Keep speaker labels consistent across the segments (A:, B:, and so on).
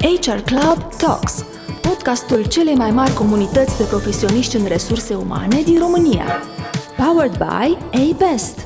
A: HR Club Talks, podcastul celei mai mari comunități de profesioniști în resurse umane din România. Powered by A-Best.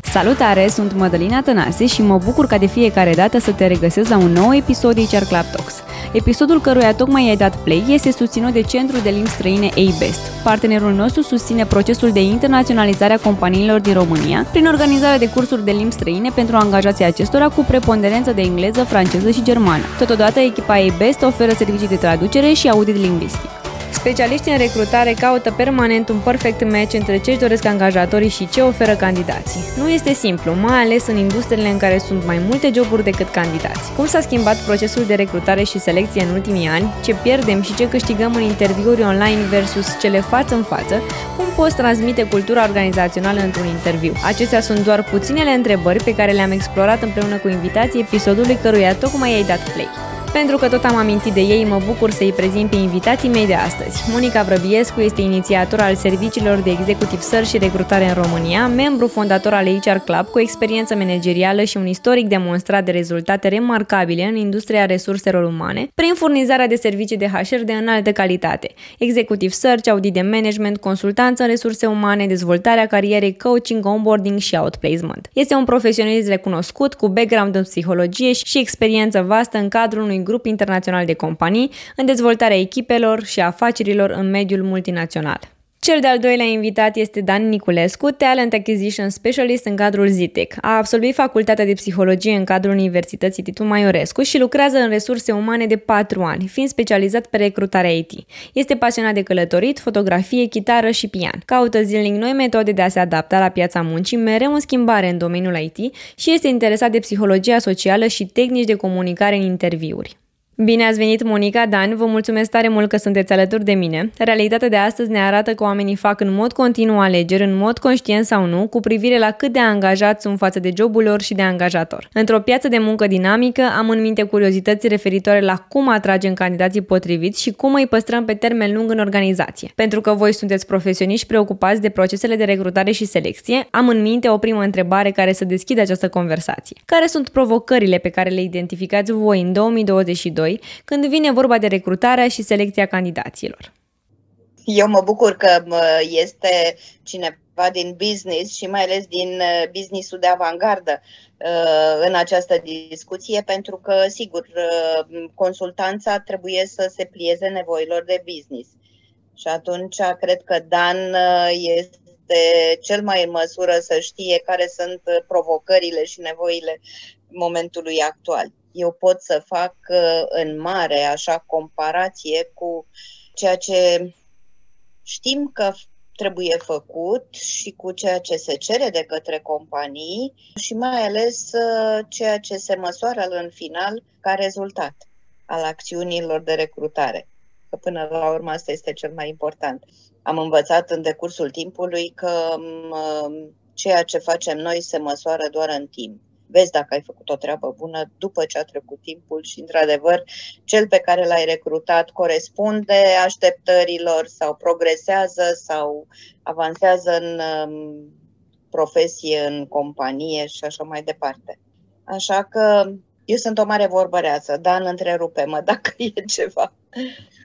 B: Salutare, sunt Mădălina Tănase și mă bucur ca de fiecare dată să te regăsesc la un nou episod HR Club Talks. Episodul căruia tocmai ai dat play este susținut de Centrul de Limbi Străine A-Best. Partenerul nostru susține procesul de internaționalizare a companiilor din România prin organizarea de cursuri de limbi străine pentru angajații acestora cu preponderență de engleză, franceză și germană. Totodată, echipa A-Best oferă servicii de traducere și audit lingvistic. Specialiștii în recrutare caută permanent un perfect match între ce își doresc angajatorii și ce oferă candidații. Nu este simplu, mai ales în industriile în care sunt mai multe joburi decât candidați. Cum s-a schimbat procesul de recrutare și selecție în ultimii ani, ce pierdem și ce câștigăm în interviuri online versus cele față în față, cum poți transmite cultura organizațională într-un interviu. Acestea sunt doar puținele întrebări pe care le-am explorat împreună cu invitații episodului căruia tocmai ai dat play. Pentru că tot am amintit de ei, mă bucur să-i prezint pe invitații mei de astăzi. Monica Vrăbiescu este inițiator al serviciilor de executiv search și recrutare în România, membru fondator al HR Club cu experiență managerială și un istoric demonstrat de rezultate remarcabile în industria resurselor umane, prin furnizarea de servicii de HR de înaltă calitate, executiv search, audit de management, consultanță în resurse umane, dezvoltarea carierei, coaching, onboarding și outplacement. Este un profesionist recunoscut cu background în psihologie și experiență vastă în cadrul unui grup internațional de companii în dezvoltarea echipelor și afacerilor în mediul multinațional. Cel de-al doilea invitat este Dan Niculescu, Talent Acquisition Specialist în cadrul ZITEC. A absolvit facultatea de psihologie în cadrul Universității Titu Maiorescu și lucrează în resurse umane de 4 ani, fiind specializat pe recrutarea IT. Este pasionat de călătorit, fotografie, chitară și pian. Caută zilnic noi metode de a se adapta la piața muncii, mereu în schimbare în domeniul IT și este interesat de psihologia socială și tehnici de comunicare în interviuri. Bine ați venit, Monica Dan, vă mulțumesc tare mult că sunteți alături de mine. Realitatea de astăzi ne arată că oamenii fac în mod continuu alegeri, în mod conștient sau nu, cu privire la cât de angajați sunt față de jobul lor și de angajator. Într-o piață de muncă dinamică, am în minte curiozități referitoare la cum atragem candidații potriviți și cum îi păstrăm pe termen lung în organizație. Pentru că voi sunteți profesioniști preocupați de procesele de recrutare și selecție, am în minte o primă întrebare care să deschide această conversație. Care sunt provocările pe care le identificați voi în 2022 voi când vine vorba de recrutarea și selecția candidaților?
C: Eu mă bucur că este cineva din business și mai ales din uh, businessul de avangardă uh, în această discuție, pentru că, sigur, uh, consultanța trebuie să se plieze nevoilor de business. Și atunci cred că Dan este cel mai în măsură să știe care sunt provocările și nevoile momentului actual eu pot să fac uh, în mare, așa, comparație cu ceea ce știm că trebuie făcut și cu ceea ce se cere de către companii și mai ales uh, ceea ce se măsoară în final ca rezultat al acțiunilor de recrutare. Că până la urmă asta este cel mai important. Am învățat în decursul timpului că um, ceea ce facem noi se măsoară doar în timp vezi dacă ai făcut o treabă bună după ce a trecut timpul și, într-adevăr, cel pe care l-ai recrutat corespunde așteptărilor sau progresează sau avansează în um, profesie, în companie și așa mai departe. Așa că eu sunt o mare vorbăreață, Dan, întrerupe-mă dacă e ceva.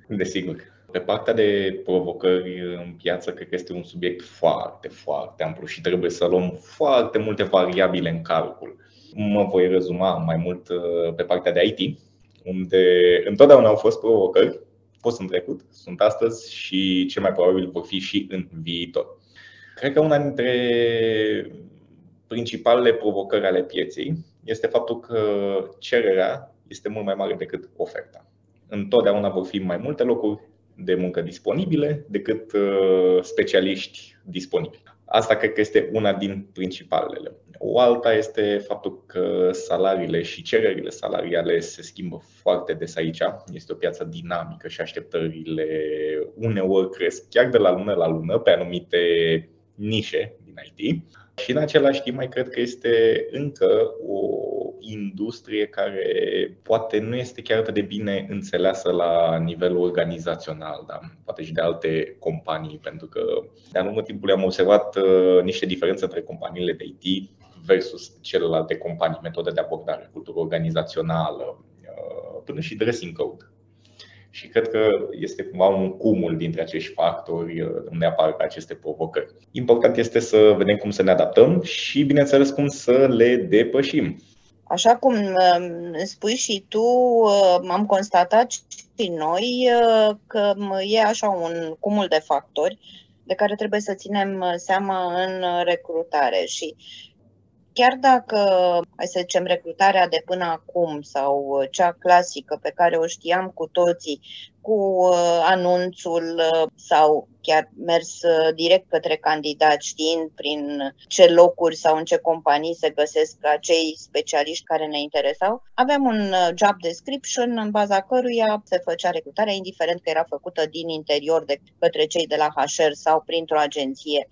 D: Desigur. Pe partea de provocări în piață, cred că este un subiect foarte, foarte amplu și trebuie să luăm foarte multe variabile în calcul mă voi rezuma mai mult uh, pe partea de IT, unde întotdeauna au fost provocări, fost în trecut, sunt astăzi și ce mai probabil vor fi și în viitor. Cred că una dintre principalele provocări ale pieței este faptul că cererea este mult mai mare decât oferta. Întotdeauna vor fi mai multe locuri de muncă disponibile decât uh, specialiști disponibili. Asta cred că este una din principalele. O alta este faptul că salariile și cererile salariale se schimbă foarte des aici. Este o piață dinamică și așteptările uneori cresc chiar de la lună la lună pe anumite nișe din IT. Și în același timp mai cred că este încă o industrie care poate nu este chiar atât de bine înțeleasă la nivel organizațional, da? poate și de alte companii, pentru că de-a lungul timpului am observat uh, niște diferențe între companiile de IT versus celelalte companii, metode de abordare, cultură organizațională, uh, până și dressing code. Și cred că este cumva un cumul dintre acești factori unde apar aceste provocări. Important este să vedem cum să ne adaptăm și, bineînțeles, cum să le depășim.
C: Așa cum um, spui și tu, um, am constatat și noi uh, că e așa un cumul de factori de care trebuie să ținem uh, seama în recrutare. Și chiar dacă, hai să zicem, recrutarea de până acum sau uh, cea clasică pe care o știam cu toții, cu uh, anunțul uh, sau chiar mers direct către candidat, știind prin ce locuri sau în ce companii se găsesc acei specialiști care ne interesau, aveam un job description în baza căruia se făcea recrutarea, indiferent că era făcută din interior de către cei de la HR sau printr-o agenție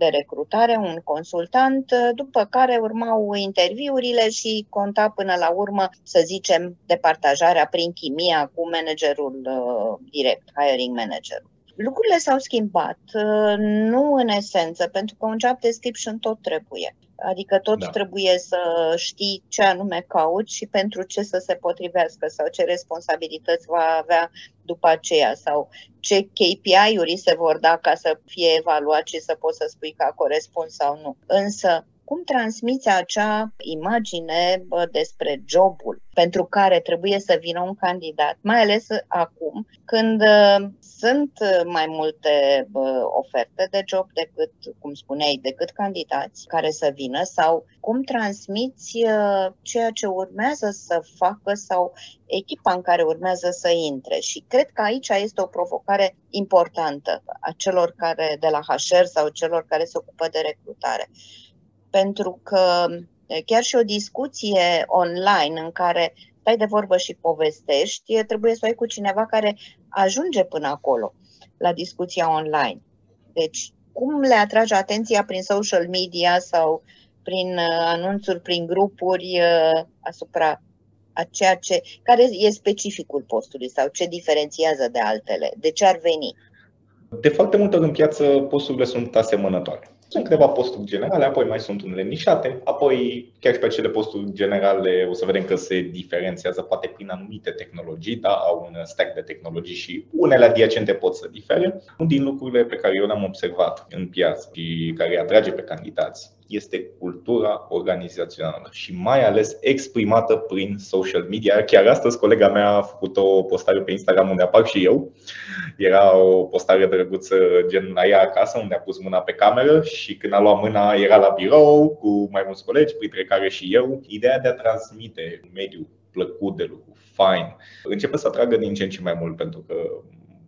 C: de recrutare, un consultant, după care urmau interviurile și conta până la urmă, să zicem, departajarea prin chimia cu managerul uh, direct, hiring manager. Lucrurile s-au schimbat, uh, nu în esență, pentru că un job description tot trebuie. Adică tot da. trebuie să știi ce anume cauți și pentru ce să se potrivească sau ce responsabilități va avea după aceea sau ce KPI-uri se vor da ca să fie evaluat și să poți să spui că a corespuns sau nu. Însă cum transmiți acea imagine bă, despre jobul pentru care trebuie să vină un candidat, mai ales acum, când uh, sunt mai multe bă, oferte de job decât, cum spuneai, decât candidați care să vină sau cum transmiți uh, ceea ce urmează să facă sau echipa în care urmează să intre. Și cred că aici este o provocare importantă a celor care de la HR sau celor care se ocupă de recrutare pentru că chiar și o discuție online în care stai de vorbă și povestești, trebuie să o ai cu cineva care ajunge până acolo, la discuția online. Deci, cum le atrage atenția prin social media sau prin anunțuri, prin grupuri asupra a ceea ce, care e specificul postului sau ce diferențiază de altele, de ce ar veni?
D: De foarte multe ori în piață posturile sunt asemănătoare. Sunt câteva posturi generale, apoi mai sunt unele nișate, apoi chiar și pe acele posturi generale o să vedem că se diferențiază poate prin anumite tehnologii, da, au un stack de tehnologii și unele adiacente pot să difere. Unul din lucrurile pe care eu le-am observat în piață și care îi atrage pe candidați este cultura organizațională și mai ales exprimată prin social media. Chiar astăzi colega mea a făcut o postare pe Instagram unde apar și eu. Era o postare drăguță gen la ea acasă unde a pus mâna pe cameră și când a luat mâna era la birou cu mai mulți colegi, printre care și eu. Ideea de a transmite un mediu plăcut de lucru, fain, începe să atragă din ce în ce mai mult pentru că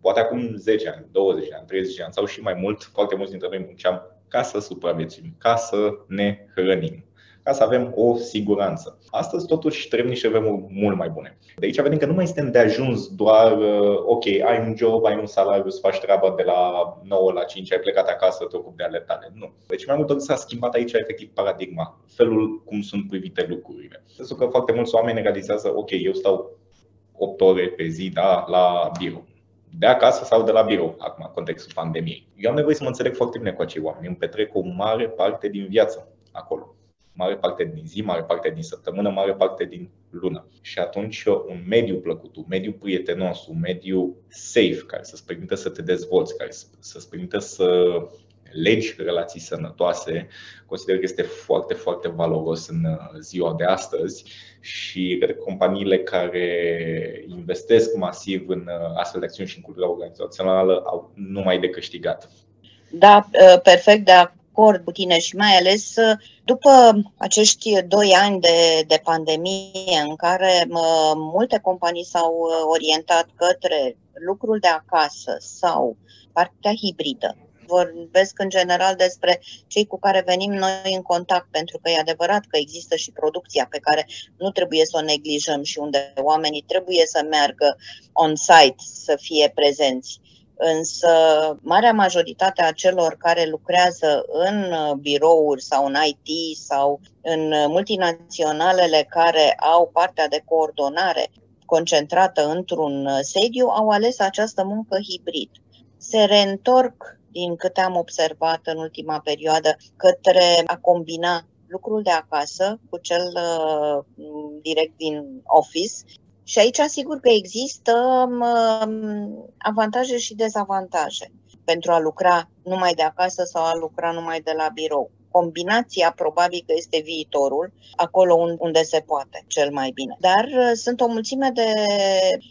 D: poate acum 10 ani, 20 ani, 30 ani sau și mai mult, foarte mulți dintre noi munceam ca să supraviețuim, ca să ne hrănim, ca să avem o siguranță. Astăzi, totuși, trebuie niște vremuri mult mai bune. De aici vedem că nu mai suntem de ajuns doar, uh, ok, ai un job, ai un salariu, îți faci treaba de la 9 la 5, ai plecat acasă, te ocupi de ale tale. Nu. Deci mai mult s-a schimbat aici efectiv paradigma, felul cum sunt privite lucrurile. Pentru că foarte mulți oameni realizează, ok, eu stau 8 ore pe zi da, la birou de acasă sau de la birou, acum, în contextul pandemiei. Eu am nevoie să mă înțeleg foarte bine cu acei oameni. Îmi petrec o mare parte din viață acolo. Mare parte din zi, mare parte din săptămână, mare parte din lună. Și atunci un mediu plăcut, un mediu prietenos, un mediu safe, care să-ți permită să te dezvolți, care să-ți permită să legi relații sănătoase, consider că este foarte, foarte valoros în uh, ziua de astăzi și cred că companiile care investesc masiv în uh, astfel de acțiuni și în cultura organizațională au numai de câștigat.
C: Da, uh, perfect de acord cu tine și mai ales după acești doi ani de, de pandemie în care multe companii s-au orientat către lucrul de acasă sau partea hibridă vorbesc în general despre cei cu care venim noi în contact, pentru că e adevărat că există și producția pe care nu trebuie să o neglijăm și unde oamenii trebuie să meargă on-site, să fie prezenți. Însă, marea majoritate a celor care lucrează în birouri sau în IT sau în multinaționalele care au partea de coordonare concentrată într-un sediu, au ales această muncă hibrid. Se reîntorc din câte am observat în ultima perioadă, către a combina lucrul de acasă cu cel uh, direct din office Și aici sigur că există um, avantaje și dezavantaje pentru a lucra numai de acasă sau a lucra numai de la birou. Combinația probabil că este viitorul, acolo unde se poate cel mai bine. Dar uh, sunt o mulțime de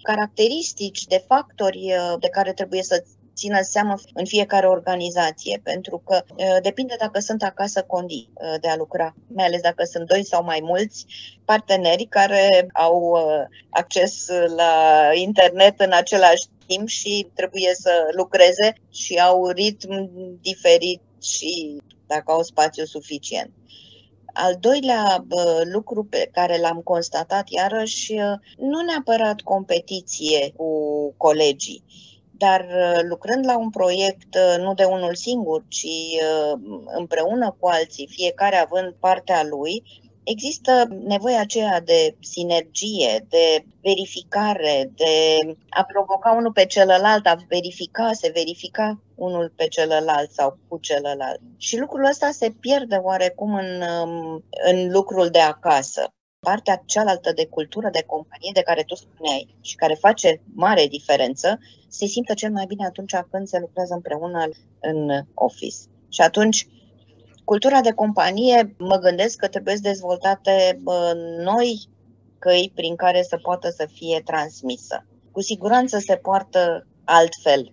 C: caracteristici, de factori uh, de care trebuie să țină seama în fiecare organizație, pentru că uh, depinde dacă sunt acasă condiții de a lucra, mai ales dacă sunt doi sau mai mulți parteneri care au acces la internet în același timp și trebuie să lucreze și au ritm diferit și dacă au spațiu suficient. Al doilea bă, lucru pe care l-am constatat, iarăși, nu neapărat competiție cu colegii, dar lucrând la un proiect nu de unul singur, ci împreună cu alții, fiecare având partea lui, Există nevoia aceea de sinergie, de verificare, de a provoca unul pe celălalt, a verifica, se verifica unul pe celălalt sau cu celălalt. Și lucrul ăsta se pierde oarecum în, um, în lucrul de acasă. Partea cealaltă de cultură, de companie de care tu spuneai și care face mare diferență, se simte cel mai bine atunci când se lucrează împreună în office. Și atunci Cultura de companie, mă gândesc că trebuie dezvoltate noi căi prin care să poată să fie transmisă. Cu siguranță se poartă altfel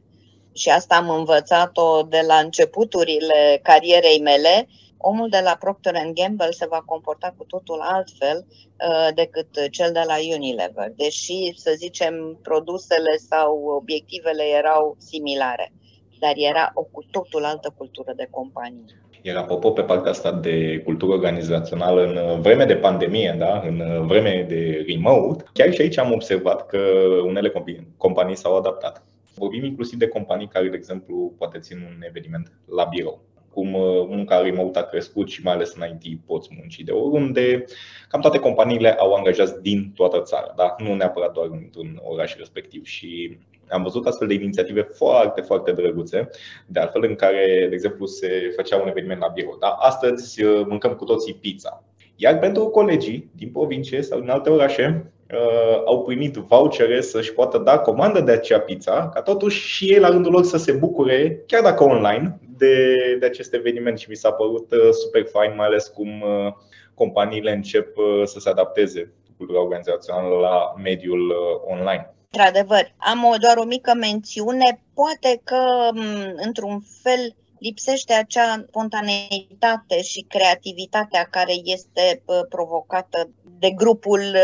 C: și asta am învățat-o de la începuturile carierei mele. Omul de la Procter Gamble se va comporta cu totul altfel uh, decât cel de la Unilever, deși, să zicem, produsele sau obiectivele erau similare, dar era o cu totul altă cultură de companie.
D: Iar apropo, pe partea asta de cultură organizațională, în vreme de pandemie, da? în vreme de remote, chiar și aici am observat că unele companii s-au adaptat. Vorbim inclusiv de companii care, de exemplu, poate țin un eveniment la birou cum uh, munca remote a crescut și mai ales în IT poți munci de oriunde. Cam toate companiile au angajați din toată țara, da? nu neapărat doar într-un oraș respectiv. Și am văzut astfel de inițiative foarte, foarte drăguțe, de altfel în care, de exemplu, se făcea un eveniment la birou. Da? Astăzi uh, mâncăm cu toții pizza. Iar pentru colegii din provincie sau din alte orașe, uh, au primit vouchere să-și poată da comandă de acea pizza, ca totuși și ei la rândul lor să se bucure, chiar dacă online, de, de acest eveniment și mi s-a părut uh, super fain, mai ales cum uh, companiile încep uh, să se adapteze cultura organizațională la mediul online.
C: Într-adevăr, am o, doar o mică mențiune. Poate că, într-un fel, lipsește acea spontaneitate și creativitatea care este provocată de grupul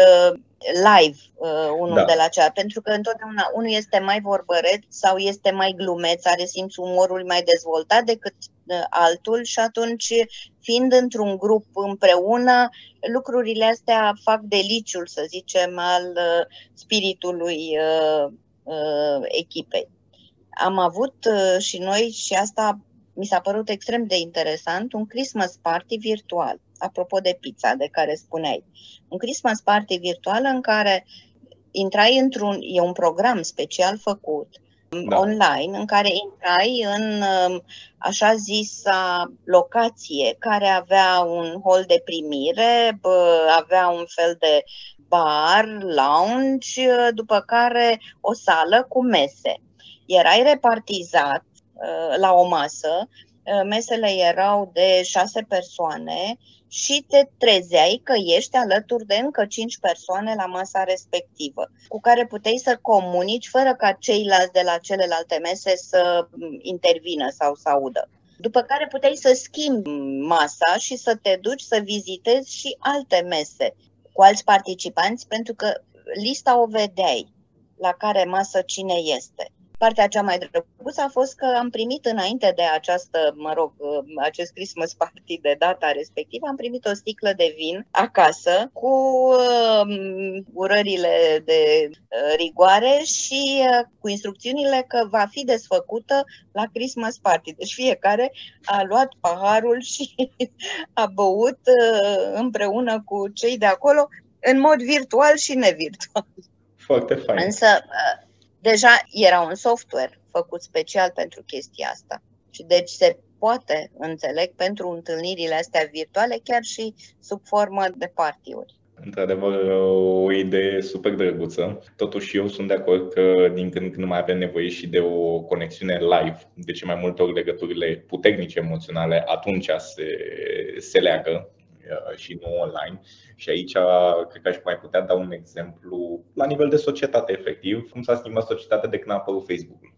C: live uh, unul da. de la cealaltă, pentru că întotdeauna unul este mai vorbăret sau este mai glumeț, are simțul umorului mai dezvoltat decât uh, altul și atunci, fiind într-un grup împreună, lucrurile astea fac deliciul, să zicem, al uh, spiritului uh, uh, echipei. Am avut uh, și noi, și asta mi s-a părut extrem de interesant, un Christmas party virtual apropo de pizza de care spuneai. Un Christmas party virtual în care intrai într-un, e un program special făcut da. online în care intrai în um, așa zisa locație care avea un hol de primire, avea un fel de bar, lounge, după care o sală cu mese. Erai repartizat uh, la o masă, uh, mesele erau de șase persoane și te trezeai că ești alături de încă cinci persoane la masa respectivă, cu care puteai să comunici fără ca ceilalți de la celelalte mese să intervină sau să audă. După care puteai să schimbi masa și să te duci să vizitezi și alte mese cu alți participanți, pentru că lista o vedeai la care masă cine este. Partea cea mai drăguță a fost că am primit înainte de această, mă rog, acest Christmas party de data respectivă, am primit o sticlă de vin acasă cu uh, urările de uh, rigoare și uh, cu instrucțiunile că va fi desfăcută la Christmas party. Deci fiecare a luat paharul și a băut uh, împreună cu cei de acolo în mod virtual și nevirtual.
D: Foarte fain.
C: Însă uh, deja era un software făcut special pentru chestia asta. Și deci se poate, înțeleg, pentru întâlnirile astea virtuale, chiar și sub formă de partiuri.
D: Într-adevăr, o idee super drăguță. Totuși, eu sunt de acord că din când în când mai avem nevoie și de o conexiune live. De ce mai multe ori legăturile puternice emoționale atunci se, se leagă uh, și nu online. Și aici cred că aș mai putea da un exemplu la nivel de societate, efectiv, cum s-a schimbat societatea de când a apărut Facebook-ul.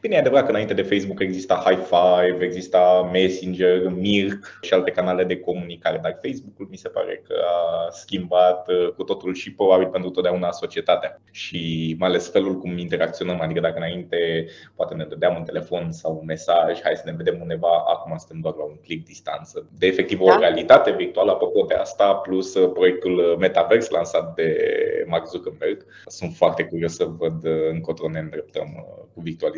D: Bine, e adevărat că înainte de Facebook exista High Five, exista Messenger, Mirk și alte canale de comunicare, dar Facebook-ul mi se pare că a schimbat uh, cu totul și probabil pentru totdeauna societatea și mai ales felul cum interacționăm, adică dacă înainte poate ne dădeam un telefon sau un mesaj, hai să ne vedem undeva, acum suntem doar la un click distanță. De efectiv o da. realitate virtuală, apropo de asta, plus uh, proiectul uh, Metaverse lansat de Mark Zuckerberg. Sunt foarte curios să văd încotro ne îndreptăm cu virtualizarea.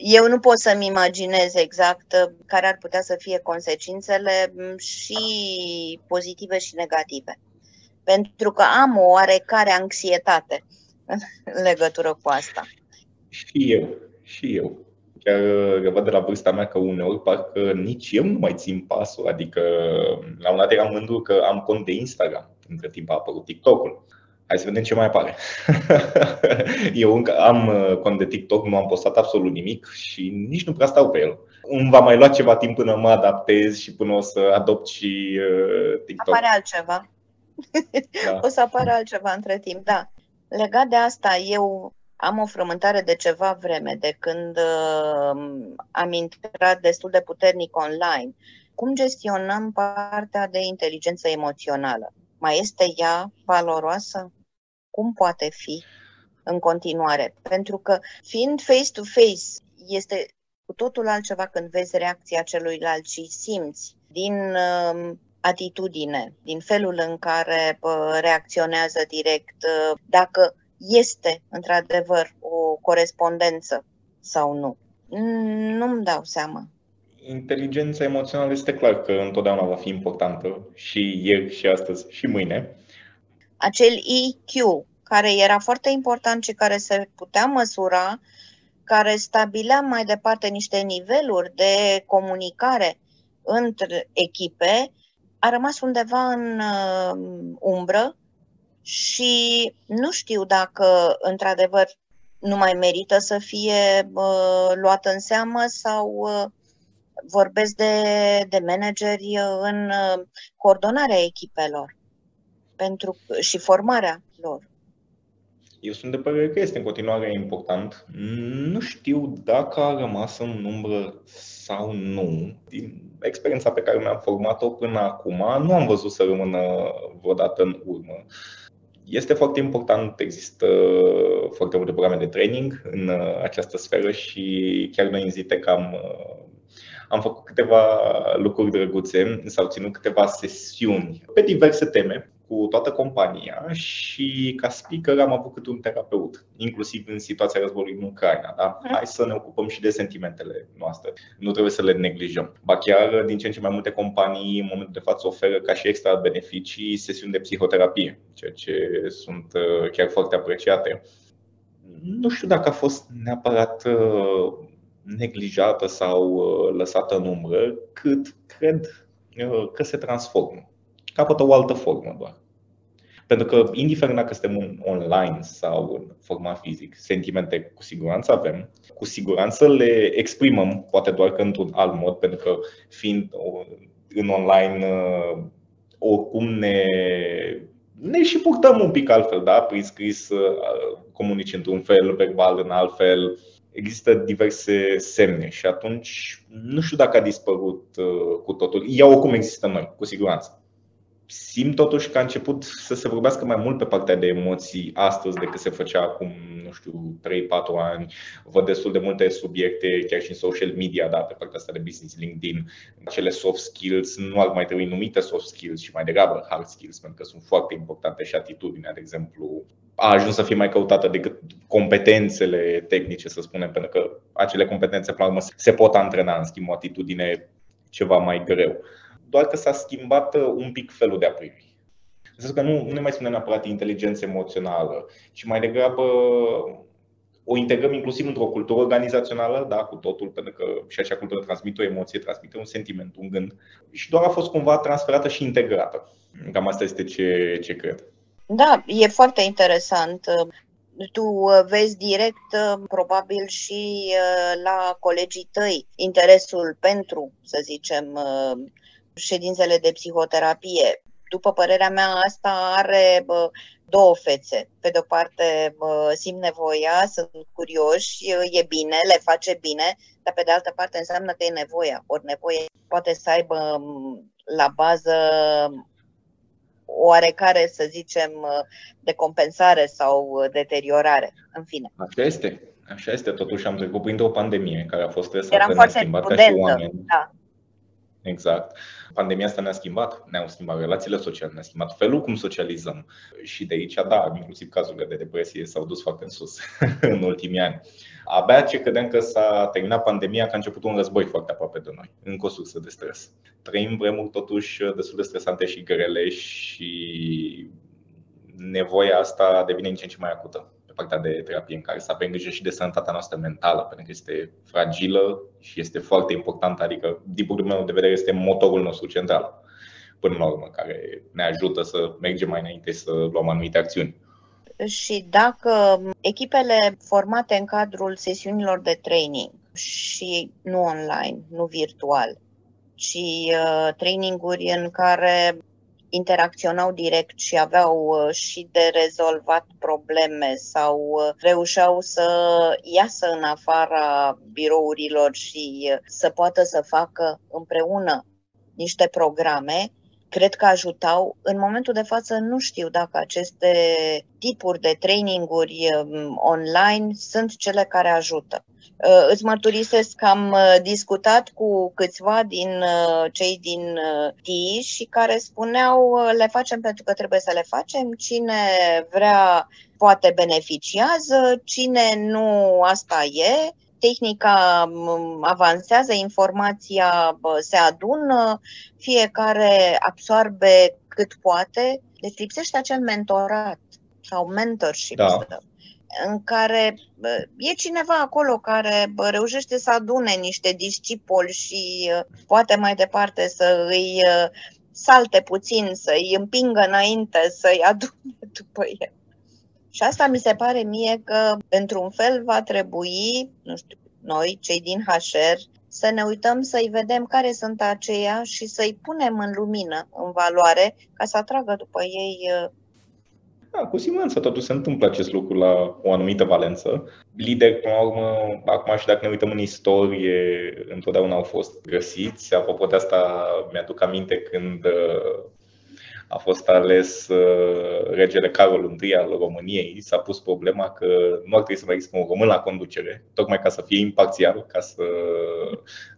C: Eu nu pot să-mi imaginez exact uh, care ar putea să fie consecințele mm, și pozitive și negative. Pentru că am o oarecare anxietate în legătură cu asta.
D: Și eu, și eu. Chiar uh, văd de la vârsta mea că uneori parcă nici eu nu mai țin pasul. Adică la un dat eram mândru că am cont de Instagram. Între timp a apărut TikTok-ul Hai să vedem ce mai apare. Eu încă am uh, cont de TikTok, nu am postat absolut nimic și nici nu prea stau pe el. Îmi va mai lua ceva timp până mă adaptez și până o să adopt și uh, TikTok.
C: Apare altceva. Da. o să apară altceva între timp, da. Legat de asta, eu am o frământare de ceva vreme, de când uh, am intrat destul de puternic online. Cum gestionăm partea de inteligență emoțională? Mai este ea valoroasă? Cum poate fi în continuare. Pentru că fiind face-to-face este cu totul altceva când vezi reacția celuilalt și simți din uh, atitudine, din felul în care uh, reacționează direct, uh, dacă este într-adevăr o corespondență sau nu. Nu-mi dau seama.
D: Inteligența emoțională este clar că întotdeauna va fi importantă și ieri și astăzi și mâine
C: acel EQ, care era foarte important și care se putea măsura, care stabilea mai departe niște niveluri de comunicare între echipe, a rămas undeva în uh, umbră și nu știu dacă într-adevăr nu mai merită să fie uh, luat în seamă sau uh, vorbesc de, de manageri în uh, coordonarea echipelor pentru, și formarea lor.
D: Eu sunt de părere că este în continuare important. Nu știu dacă a rămas în umbră sau nu. Din experiența pe care mi-am format-o până acum, nu am văzut să rămână vreodată în urmă. Este foarte important, există foarte multe programe de training în această sferă și chiar noi în Zitec am, am făcut câteva lucruri drăguțe, s-au ținut câteva sesiuni pe diverse teme cu toată compania și ca speaker am avut cât un terapeut, inclusiv în situația războiului în Ucraina. Da? Hai să ne ocupăm și de sentimentele noastre. Nu trebuie să le neglijăm. Ba chiar din ce în ce mai multe companii în momentul de față oferă ca și extra beneficii sesiuni de psihoterapie, ceea ce sunt uh, chiar foarte apreciate. Nu știu dacă a fost neapărat uh, neglijată sau uh, lăsată în umbră, cât cred că se transformă capătă o altă formă doar. Pentru că, indiferent dacă suntem online sau în format fizic, sentimente cu siguranță avem, cu siguranță le exprimăm, poate doar că într-un alt mod, pentru că fiind în online, uh, oricum ne, ne și purtăm un pic altfel, da? Prin scris uh, comunici într-un fel, verbal în alt fel, există diverse semne și atunci nu știu dacă a dispărut uh, cu totul. Ea oricum există noi, cu siguranță simt totuși că a început să se vorbească mai mult pe partea de emoții astăzi decât se făcea acum, nu știu, 3-4 ani. Văd destul de multe subiecte, chiar și în social media, da, pe partea asta de business, LinkedIn. Acele soft skills nu ar mai trebui numite soft skills și mai degrabă hard skills, pentru că sunt foarte importante și atitudinea, de exemplu, a ajuns să fie mai căutată decât competențele tehnice, să spunem, pentru că acele competențe, până la urmă, se pot antrena, în schimb, o atitudine ceva mai greu doar că s-a schimbat uh, un pic felul de a privi. În că nu, nu ne mai spune neapărat inteligență emoțională, ci mai degrabă o integrăm inclusiv într-o cultură organizațională, da, cu totul, pentru că și acea cultură transmite o emoție, transmite un sentiment, un gând și doar a fost cumva transferată și integrată. Cam asta este ce, ce cred.
C: Da, e foarte interesant. Tu vezi direct, probabil și la colegii tăi, interesul pentru, să zicem, ședințele de psihoterapie. După părerea mea, asta are două fețe. Pe de o parte simt nevoia, sunt curioși, e bine, le face bine, dar pe de altă parte înseamnă că e nevoia. Ori nevoie poate să aibă la bază oarecare, să zicem, de compensare sau deteriorare. În fine.
D: Așa este. Așa este. Totuși am trecut printr-o pandemie care a fost stresantă, ne-a schimbat ca și oameni. Da. Exact. Pandemia asta ne-a schimbat, ne-au schimbat relațiile sociale, ne-a schimbat felul cum socializăm. Și de aici, da, inclusiv cazurile de depresie s-au dus foarte în sus în ultimii ani. Abia ce credem că s-a terminat pandemia, că a început un război foarte aproape de noi, încă o sursă de stres. Trăim vremuri totuși destul de stresante și grele și nevoia asta devine din ce în ce mai acută partea de terapie în care să avem grijă și de sănătatea noastră mentală, pentru că este fragilă și este foarte importantă, adică, din punctul meu de vedere, este motorul nostru central, până la urmă, care ne ajută să mergem mai înainte să luăm anumite acțiuni.
C: Și dacă echipele formate în cadrul sesiunilor de training și nu online, nu virtual, ci uh, traininguri în care interacționau direct și aveau uh, și de rezolvat probleme sau uh, reușeau să iasă în afara birourilor și uh, să poată să facă împreună niște programe, cred că ajutau. În momentul de față nu știu dacă aceste tipuri de traininguri um, online sunt cele care ajută. Uh, îți mărturisesc că am uh, discutat cu câțiva din uh, cei din TI și care spuneau le facem pentru că trebuie să le facem, cine vrea poate beneficiază, cine nu asta e, tehnica um, avansează, informația se adună, fiecare absorbe cât poate, deci lipsește acel mentorat sau mentorship. Da în care e cineva acolo care reușește să adune niște discipoli și poate mai departe să îi salte puțin, să îi împingă înainte, să-i adune după el. Și asta mi se pare mie că, într-un fel, va trebui, nu știu, noi, cei din HR, să ne uităm să-i vedem care sunt aceia și să-i punem în lumină, în valoare, ca să atragă după ei
D: da, cu siguranță totuși se întâmplă acest lucru la o anumită valență. Lideri, până la urmă, acum și dacă ne uităm în istorie, întotdeauna au fost găsiți. Apropo de asta, mi-aduc aminte când uh, a fost ales uh, regele Carol I al României, s-a pus problema că nu ar trebui să mai există un român la conducere, tocmai ca să fie imparțial, ca să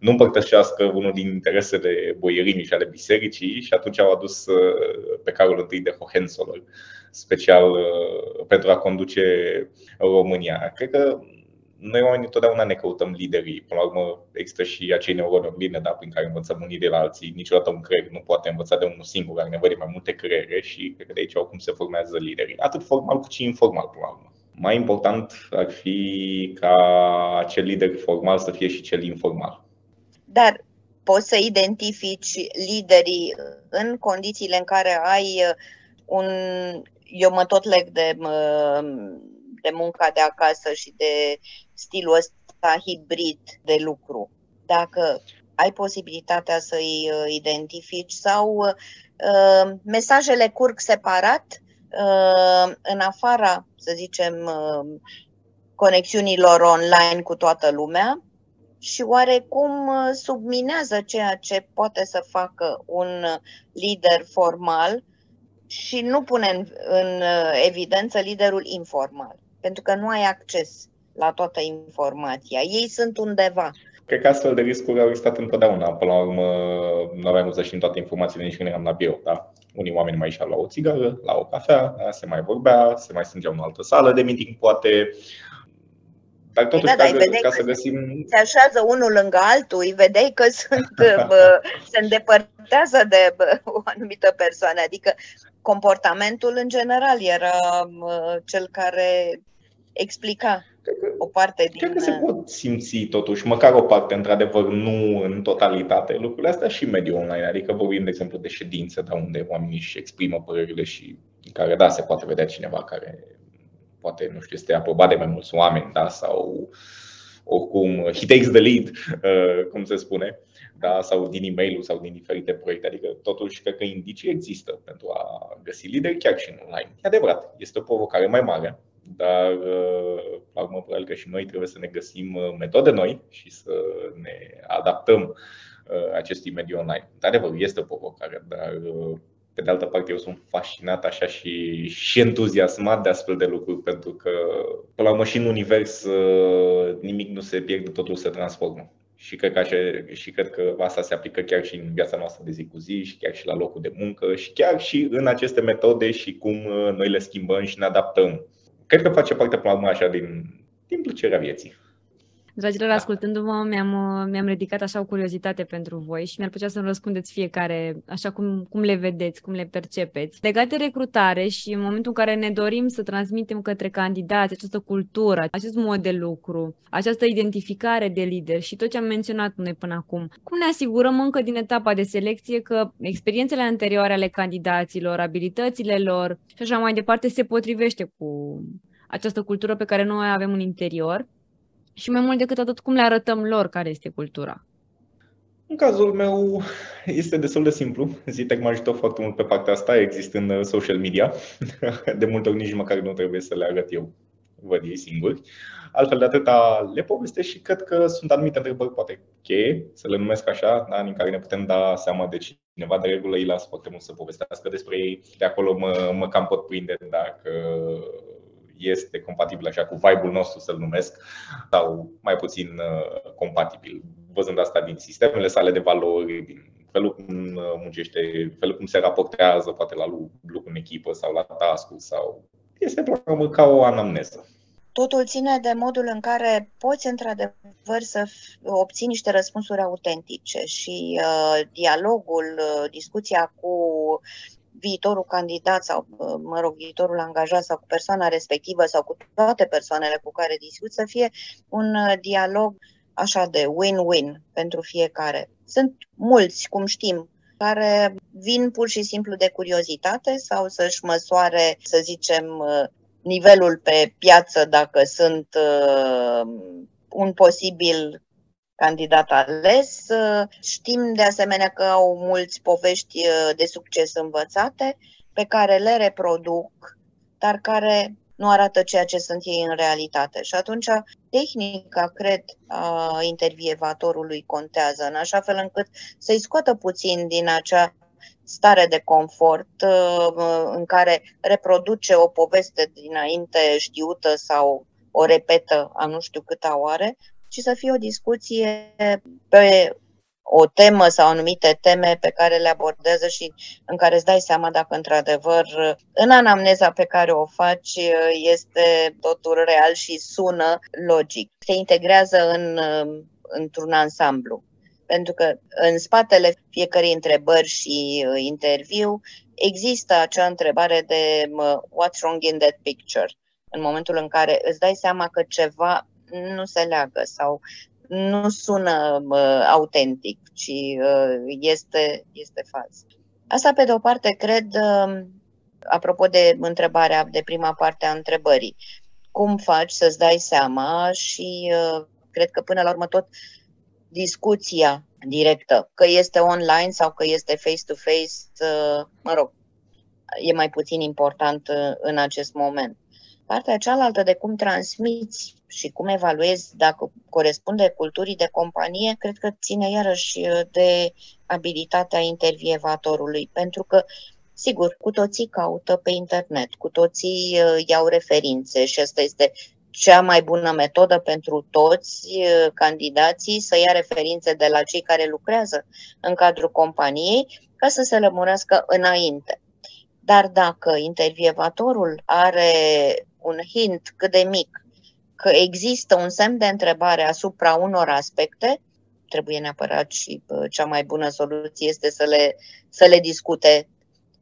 D: nu împărtășească unul din interesele boierii și ale bisericii și atunci au adus uh, pe Carol I de Hohenzollern special uh, pentru a conduce România. Cred că noi oamenii totdeauna ne căutăm liderii. Până la urmă există și acei neuroni online da, prin care învățăm unii de la alții. Niciodată un creier nu poate învăța de unul singur, are nevoie de mai multe creiere și cred că de aici au cum se formează liderii, atât formal cât și informal până la urmă. Mai important ar fi ca acel lider formal să fie și cel informal.
C: Dar poți să identifici liderii în condițiile în care ai un eu mă tot leg de, de munca de acasă și de stilul ăsta hibrid de lucru. Dacă ai posibilitatea să-i uh, identifici sau uh, mesajele curg separat uh, în afara, să zicem, uh, conexiunilor online cu toată lumea și oarecum uh, subminează ceea ce poate să facă un lider formal și nu pune în, în uh, evidență liderul informal, pentru că nu ai acces la toată informația. Ei sunt undeva.
D: Cred că astfel de riscuri au existat întotdeauna. Până la urmă, nu aveam să știm toate informațiile nici când eram la bio. Da? Unii oameni mai ieșeau la o țigară, la o cafea, se mai vorbea, se mai strângeau în altă sală de meeting, poate dar totuși, da, da, ca, ca să găsim...
C: Se așează unul lângă altul, îi vedeai că sunt, bă, se îndepărtează de bă, o anumită persoană. Adică comportamentul în general era bă, cel care explica.
D: Cred că,
C: o parte din...
D: Cred că se pot simți totuși, măcar o parte, într-adevăr, nu în totalitate, lucrurile astea și mediul online. Adică vorbim, de exemplu, de ședințe, da, unde oamenii își exprimă părerile și în care, da, se poate vedea cineva care poate, nu știu, este aprobat de mai mulți oameni, da, sau oricum, he takes the lead, uh, cum se spune, da, sau din e mail sau din diferite proiecte. Adică, totuși, cred că indicii există pentru a găsi lideri chiar și în online. E adevărat, este o provocare mai mare, dar, uh, la urmă, probabil că și noi trebuie să ne găsim uh, metode noi și să ne adaptăm acestui mediu online. De adevăr, este o provocare, dar pe de altă parte, eu sunt fascinat așa și, și entuziasmat de astfel de lucruri, pentru că, până la urmă, și în univers nimic nu se pierde, totul se transformă. Și cred, că așa, și cred că asta se aplică chiar și în viața noastră de zi cu zi, și chiar și la locul de muncă, și chiar și în aceste metode și cum uh, noi le schimbăm și ne adaptăm. Cred că face parte, până la urmă, așa, din, din plăcerea vieții.
B: Dragilor, da. ascultându-vă, mi-am, mi-am ridicat așa o curiozitate pentru voi și mi-ar plăcea să-mi răspundeți fiecare așa cum, cum le vedeți, cum le percepeți. Legat de recrutare și în momentul în care ne dorim să transmitem către candidați această cultură, acest mod de lucru, această identificare de lider și tot ce am menționat noi până acum, cum ne asigurăm încă din etapa de selecție că experiențele anterioare ale candidaților, abilitățile lor și așa mai departe se potrivește cu această cultură pe care noi o avem în interior și mai mult decât atât, cum le arătăm lor care este cultura?
D: În cazul meu este destul de simplu. Zitec mă ajută foarte mult pe partea asta, existând uh, social media. De multe ori nici măcar nu trebuie să le arăt eu, văd ei singuri. Altfel de atâta le povestesc și cred că sunt anumite întrebări, poate cheie, să le numesc așa, da, în care ne putem da seama de cineva. De regulă îi las foarte mult să povestească despre ei. De acolo mă, mă cam pot prinde dacă este compatibil așa cu vibe-ul nostru, să-l numesc, sau mai puțin uh, compatibil. Văzând asta din sistemele sale de valori, din felul cum uh, muncește, felul cum se raportează, poate la lucru în echipă sau la task sau este ca o anamneză.
C: Totul ține de modul în care poți într-adevăr să obții niște răspunsuri autentice și uh, dialogul, uh, discuția cu viitorul candidat sau, mă rog, viitorul angajat sau cu persoana respectivă sau cu toate persoanele cu care discut să fie un uh, dialog așa de win-win pentru fiecare. Sunt mulți, cum știm, care vin pur și simplu de curiozitate sau să-și măsoare, să zicem, uh, nivelul pe piață dacă sunt uh, un posibil candidat ales. Știm de asemenea că au mulți povești uh, de succes învățate pe care le reproduc, dar care nu arată ceea ce sunt ei în realitate. Și atunci tehnica, cred, a intervievatorului contează, în așa fel încât să-i scoată puțin din acea stare de confort uh, în care reproduce o poveste dinainte știută sau o repetă a nu știu câta oare ci să fie o discuție pe o temă sau anumite teme pe care le abordează și în care îți dai seama dacă într-adevăr în anamneza pe care o faci este totul real și sună logic. Se integrează în, într-un ansamblu. Pentru că în spatele fiecărei întrebări și uh, interviu există acea întrebare de what's wrong in that picture? În momentul în care îți dai seama că ceva nu se leagă sau nu sună uh, autentic, ci uh, este, este fals. Asta, pe de o parte, cred, uh, apropo de întrebarea de prima parte a întrebării, cum faci să-ți dai seama și uh, cred că până la urmă tot discuția directă, că este online sau că este face-to-face, uh, mă rog, e mai puțin important uh, în acest moment. Partea cealaltă de cum transmiți și cum evaluezi dacă corespunde culturii de companie, cred că ține iarăși uh, de abilitatea intervievatorului, pentru că Sigur, cu toții caută pe internet, cu toții uh, iau referințe și asta este cea mai bună metodă pentru toți uh, candidații să ia referințe de la cei care lucrează în cadrul companiei ca să se lămurească înainte. Dar dacă intervievatorul are un hint cât de mic că există un semn de întrebare asupra unor aspecte, trebuie neapărat și cea mai bună soluție este să le, să le discute.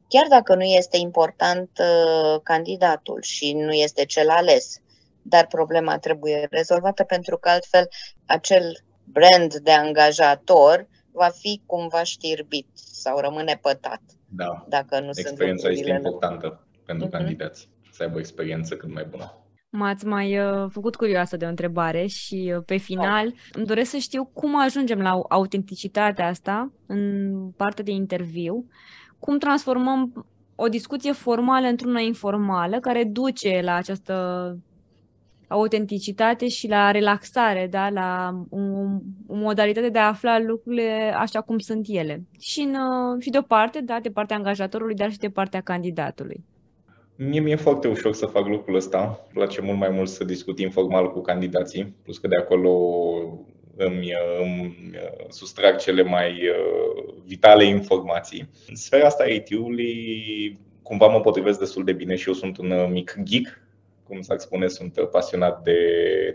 C: Chiar dacă nu este important uh, candidatul și nu este cel ales, dar problema trebuie rezolvată pentru că altfel acel brand de angajator va fi cumva știrbit sau rămâne pătat.
D: Da.
C: Dacă nu
D: Experiența
C: sunt
D: este importantă pentru
C: Mhm.
D: candidați, să aibă o experiență cât mai bună.
B: M-ați mai uh, făcut curioasă de o întrebare și uh, pe final îmi doresc să știu cum ajungem la autenticitatea asta în partea de interviu, cum transformăm o discuție formală într-una informală care duce la această autenticitate și la relaxare, da? la o, o modalitate de a afla lucrurile așa cum sunt ele. Și, în, uh, și de o parte, da, de partea angajatorului, dar și de partea candidatului.
D: Mie mi-e foarte ușor să fac lucrul ăsta. Îmi place mult mai mult să discut informal cu candidații, plus că de acolo îmi, îmi sustrag cele mai uh, vitale informații. În sfera asta IT-ului cumva mă potrivesc destul de bine și eu sunt un uh, mic geek, cum s-ar spune, sunt pasionat de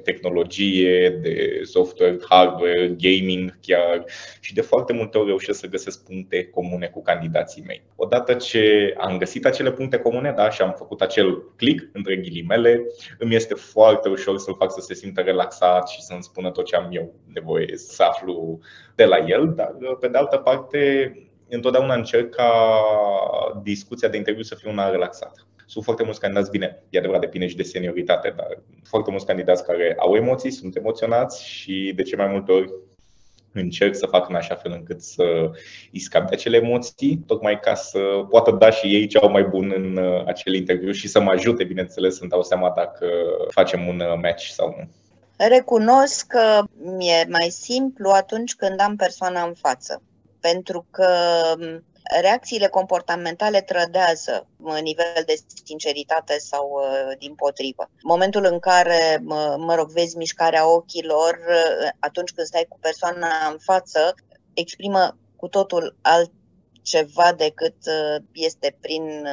D: tehnologie, de software, hardware, gaming chiar și de foarte multe ori reușesc să găsesc puncte comune cu candidații mei. Odată ce am găsit acele puncte comune da, și am făcut acel click între ghilimele, îmi este foarte ușor să-l fac să se simtă relaxat și să-mi spună tot ce am eu nevoie să aflu de la el, dar pe de altă parte întotdeauna încerc ca discuția de interviu să fie una relaxată. Sunt foarte mulți candidați, bine, e adevărat, depinde și de senioritate, dar foarte mulți candidați care au emoții, sunt emoționați și de ce mai multe ori încerc să fac în așa fel încât să îi scap de acele emoții, tocmai ca să poată da și ei ce au mai bun în uh, acel interviu și să mă ajute, bineînțeles, să-mi dau seama dacă facem un uh, match sau nu.
C: Recunosc că mi-e mai simplu atunci când am persoana în față, pentru că reacțiile comportamentale trădează nivel de sinceritate sau uh, din potrivă. Momentul în care, mă rog, vezi mișcarea ochilor, uh, atunci când stai cu persoana în față, exprimă cu totul altceva decât uh, este prin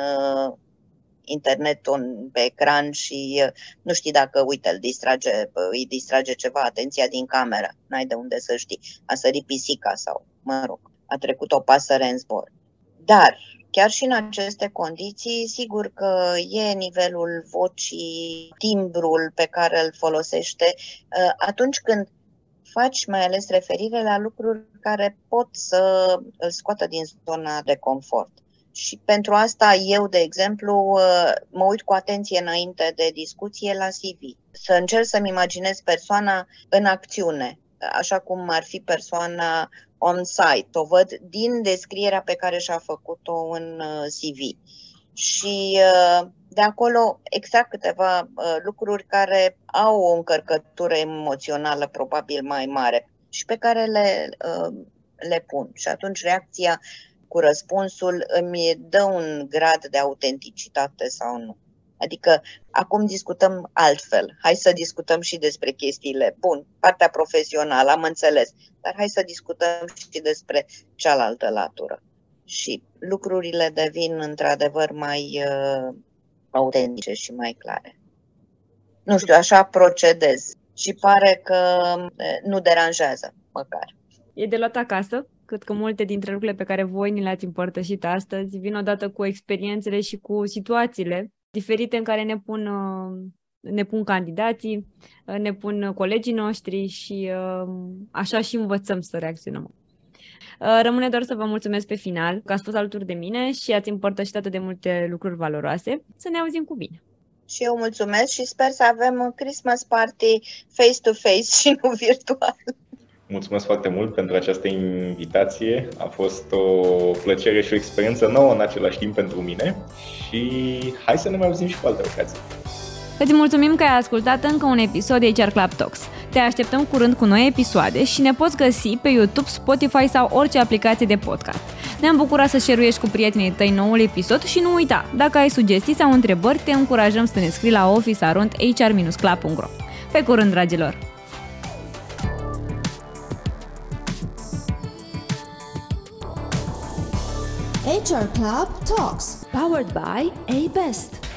C: internetul pe ecran și nu știi dacă, uite, îl distrage, îi distrage ceva atenția din cameră. N-ai de unde să știi. A sărit pisica sau, mă rog, a trecut o pasăre în zbor. Dar, chiar și în aceste condiții, sigur că e nivelul vocii, timbrul pe care îl folosește uh, atunci când faci mai ales referire la lucruri care pot să îl scoată din zona de confort. Și pentru asta eu, de exemplu, uh, mă uit cu atenție înainte de discuție la CV. Să încerc să-mi imaginez persoana în acțiune, așa cum ar fi persoana on-site. O văd din descrierea pe care și-a făcut-o în uh, CV. Și uh, de acolo exact câteva uh, lucruri care au o încărcătură emoțională probabil mai mare și pe care le, le pun. Și atunci reacția cu răspunsul îmi dă un grad de autenticitate sau nu. Adică acum discutăm altfel. Hai să discutăm și despre chestiile. Bun, partea profesională, am înțeles, dar hai să discutăm și despre cealaltă latură. Și lucrurile devin într-adevăr mai uh, autentice și mai clare. Nu știu, așa procedez și pare că uh, nu deranjează măcar.
B: E de luat acasă? Cred că multe dintre lucrurile pe care voi ni le-ați împărtășit astăzi vin odată cu experiențele și cu situațiile diferite în care ne pun, uh, ne pun candidații, uh, ne pun colegii noștri și uh, așa și învățăm să reacționăm. Rămâne doar să vă mulțumesc pe final că ați fost alături de mine și ați împărtășit atât de multe lucruri valoroase. Să ne auzim cu bine!
C: Și eu mulțumesc și sper să avem un Christmas party face-to-face și nu virtual.
D: Mulțumesc foarte mult pentru această invitație. A fost o plăcere și o experiență nouă în același timp pentru mine și hai să ne mai auzim și cu alte ocazii.
B: Îți mulțumim că ai ascultat încă un episod de HR Club Talks. Te așteptăm curând cu noi episoade și ne poți găsi pe YouTube, Spotify sau orice aplicație de podcast. Ne-am bucurat să share cu prietenii tăi noul episod și nu uita, dacă ai sugestii sau întrebări, te încurajăm să ne scrii la office.hr-club.ro Pe curând, dragilor!
A: HR Club Talks, powered by A Best.